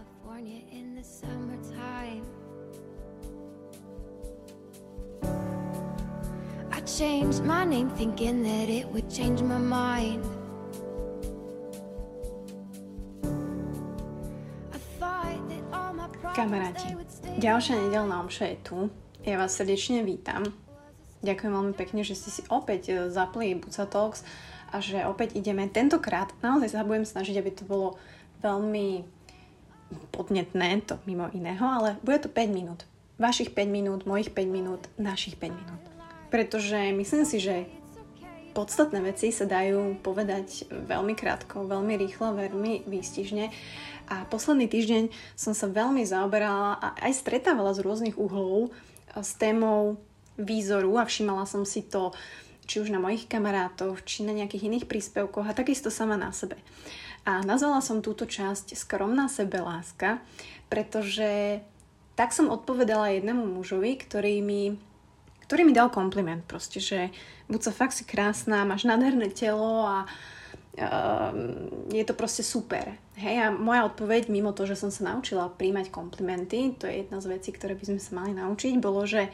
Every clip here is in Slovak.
California in the summertime. I changed my name thinking that it would change my mind. Kamaráti, ďalšia nedelná omša je tu. Ja vás srdečne vítam. Ďakujem veľmi pekne, že ste si opäť e, zapli Buca Talks a že opäť ideme. Tentokrát naozaj sa budem snažiť, aby to bolo veľmi podnetné, to mimo iného, ale bude to 5 minút. Vašich 5 minút, mojich 5 minút, našich 5 minút. Pretože myslím si, že podstatné veci sa dajú povedať veľmi krátko, veľmi rýchlo, veľmi výstižne. A posledný týždeň som sa veľmi zaoberala a aj stretávala z rôznych uhlov s témou výzoru a všimala som si to či už na mojich kamarátoch, či na nejakých iných príspevkoch a takisto sama na sebe. A nazvala som túto časť Skromná sebeláska, pretože tak som odpovedala jednému mužovi, ktorý mi, ktorý mi dal kompliment proste, že buď sa fakt si krásna, máš nádherné telo a uh, je to proste super. Hej, a moja odpoveď, mimo to, že som sa naučila príjmať komplimenty, to je jedna z vecí, ktoré by sme sa mali naučiť, bolo, že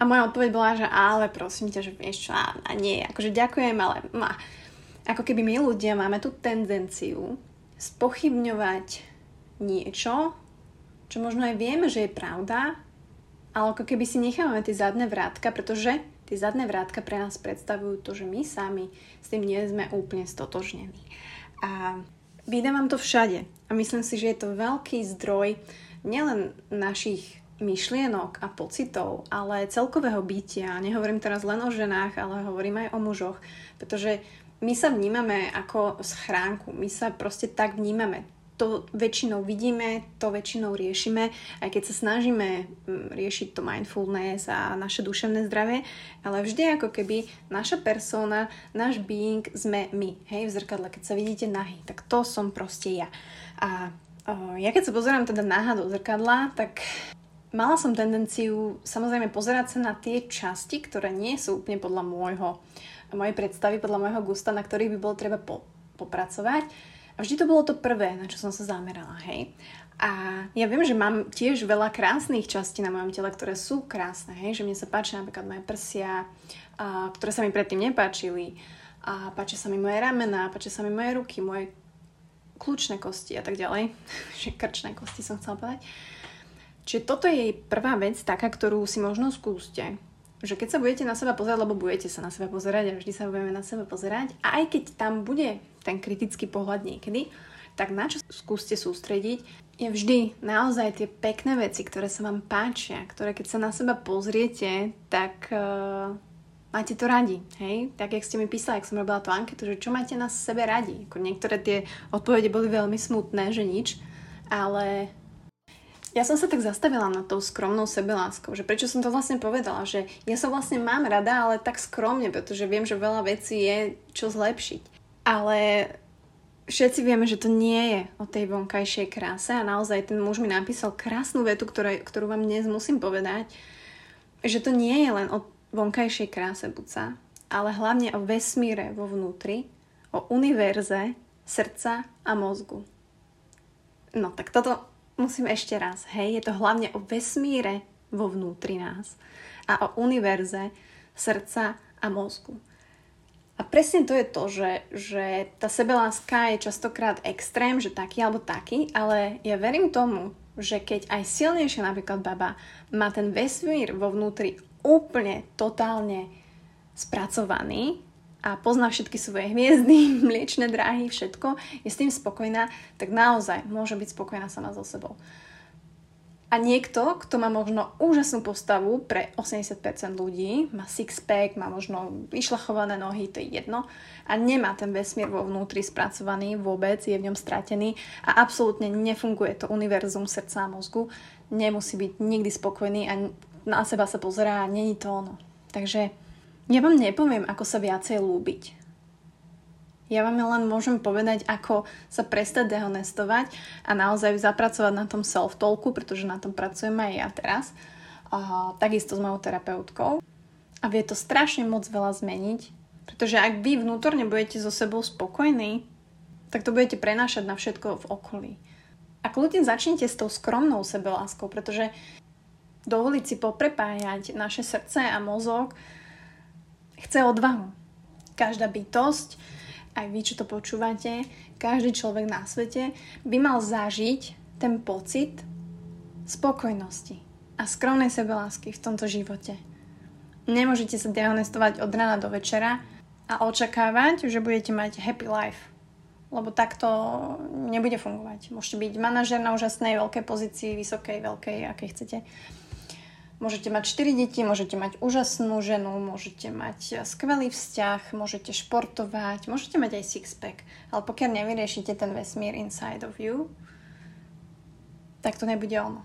a moja odpoveď bola, že ale prosím ťa, že vieš čo, a, a nie, akože ďakujem, ale ma. Ako keby my ľudia máme tú tendenciu spochybňovať niečo, čo možno aj vieme, že je pravda, ale ako keby si nechávame tie zadné vrátka, pretože tie zadné vrátka pre nás predstavujú to, že my sami s tým nie sme úplne stotožnení. A vydávam to všade. A myslím si, že je to veľký zdroj nielen našich myšlienok a pocitov, ale celkového bytia. Nehovorím teraz len o ženách, ale hovorím aj o mužoch, pretože my sa vnímame ako schránku, my sa proste tak vnímame. To väčšinou vidíme, to väčšinou riešime, aj keď sa snažíme mm, riešiť to mindfulness a naše duševné zdravie, ale vždy ako keby naša persona, náš being sme my, hej, v zrkadle, keď sa vidíte nahý, tak to som proste ja. A ja keď sa pozerám teda náha do zrkadla, tak Mala som tendenciu samozrejme pozerať sa na tie časti, ktoré nie sú úplne podľa môjho, mojej predstavy, podľa môjho gusta, na ktorých by bolo treba po, popracovať. A vždy to bolo to prvé, na čo som sa zamerala, hej. A ja viem, že mám tiež veľa krásnych častí na mojom tele, ktoré sú krásne, hej, že mne sa páčia napríklad moje prsia, a, ktoré sa mi predtým nepáčili, a páčia sa mi moje ramená, páčia sa mi moje ruky, moje kľúčne kosti a tak ďalej. Krčné kosti som chcela povedať. Čiže toto je prvá vec, taká, ktorú si možno skúste. Že keď sa budete na seba pozerať, lebo budete sa na seba pozerať a vždy sa budeme na seba pozerať, a aj keď tam bude ten kritický pohľad niekedy, tak na čo skúste sústrediť, je vždy naozaj tie pekné veci, ktoré sa vám páčia, ktoré keď sa na seba pozriete, tak uh, máte to radi, hej? Tak, jak ste mi písali, ak som robila tú anketu, že čo máte na sebe radi. Ako niektoré tie odpovede boli veľmi smutné, že nič, ale ja som sa tak zastavila na tou skromnou sebeláskou, že prečo som to vlastne povedala, že ja sa vlastne mám rada, ale tak skromne, pretože viem, že veľa vecí je čo zlepšiť. Ale všetci vieme, že to nie je o tej vonkajšej kráse a naozaj ten muž mi napísal krásnu vetu, ktoré, ktorú vám dnes musím povedať, že to nie je len o vonkajšej kráse buca, ale hlavne o vesmíre vo vnútri, o univerze, srdca a mozgu. No tak toto musím ešte raz, hej, je to hlavne o vesmíre vo vnútri nás a o univerze srdca a mozgu. A presne to je to, že, že tá sebeláska je častokrát extrém, že taký alebo taký, ale ja verím tomu, že keď aj silnejšia napríklad baba má ten vesmír vo vnútri úplne, totálne spracovaný, a pozná všetky svoje hviezdy, mliečne dráhy, všetko, je s tým spokojná, tak naozaj môže byť spokojná sama so sebou. A niekto, kto má možno úžasnú postavu pre 80% ľudí, má six-pack, má možno vyšlachované nohy, to je jedno, a nemá ten vesmír vo vnútri spracovaný vôbec, je v ňom stratený a absolútne nefunguje to univerzum srdca a mozgu, nemusí byť nikdy spokojný a na seba sa pozerá a není to ono. Takže ja vám nepoviem, ako sa viacej lúbiť. Ja vám len môžem povedať, ako sa prestať dehonestovať a naozaj zapracovať na tom self-talku, pretože na tom pracujem aj ja teraz. A, takisto s mojou terapeutkou. A vie to strašne moc veľa zmeniť, pretože ak vy vnútorne budete so sebou spokojní, tak to budete prenášať na všetko v okolí. A kľudne začnite s tou skromnou sebeláskou, pretože dovoliť si poprepájať naše srdce a mozog chce odvahu. Každá bytosť, aj vy, čo to počúvate, každý človek na svete by mal zažiť ten pocit spokojnosti a skromnej sebelásky v tomto živote. Nemôžete sa dehonestovať od rána do večera a očakávať, že budete mať happy life. Lebo takto nebude fungovať. Môžete byť manažer na úžasnej veľkej pozícii, vysokej, veľkej, akej chcete. Môžete mať 4 deti, môžete mať úžasnú ženu, môžete mať skvelý vzťah, môžete športovať, môžete mať aj six-pack. Ale pokiaľ nevyriešite ten vesmír inside of you, tak to nebude ono.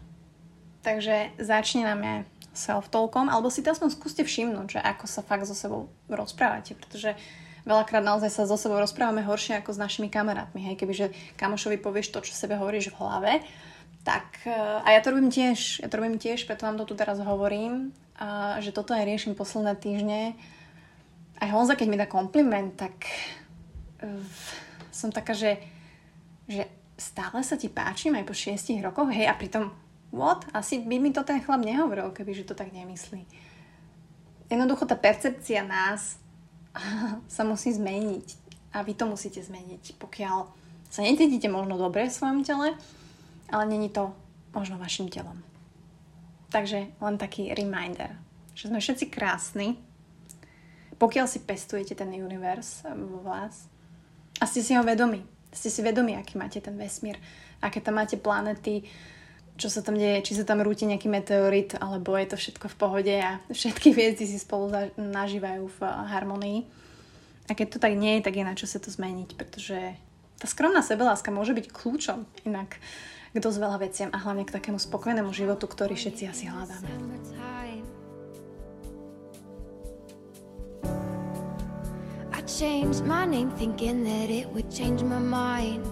Takže začíname self-talkom, alebo si to aspoň skúste všimnúť, že ako sa fakt so sebou rozprávate, pretože veľakrát naozaj sa so sebou rozprávame horšie ako s našimi kamarátmi. Hej, kebyže kamošovi povieš to, čo sebe hovoríš v hlave, tak, a ja to robím tiež, ja to robím tiež, preto vám to tu teraz hovorím, a, že toto aj riešim posledné týždne. Aj Honza, keď mi dá kompliment, tak uh, som taká, že, že stále sa ti páčim aj po šiestich rokoch, hej, a pritom what? Asi by mi to ten chlap nehovoril, keby že to tak nemyslí. Jednoducho tá percepcia nás sa musí zmeniť. A vy to musíte zmeniť. Pokiaľ sa necítite možno dobre v svojom tele, ale není to možno vašim telom. Takže len taký reminder, že sme všetci krásni, pokiaľ si pestujete ten univerz vo vás a ste si ho vedomi. Ste si vedomi, aký máte ten vesmír, aké tam máte planety, čo sa tam deje, či sa tam rúti nejaký meteorit, alebo je to všetko v pohode a všetky hviezdy si spolu nažívajú v harmonii. A keď to tak nie je, tak je na čo sa to zmeniť, pretože tá skromná sebeláska môže byť kľúčom inak k dosť veľa veciam a hlavne k takému spokojnému životu, ktorý všetci asi hľadáme. changed my name thinking that it would change my mind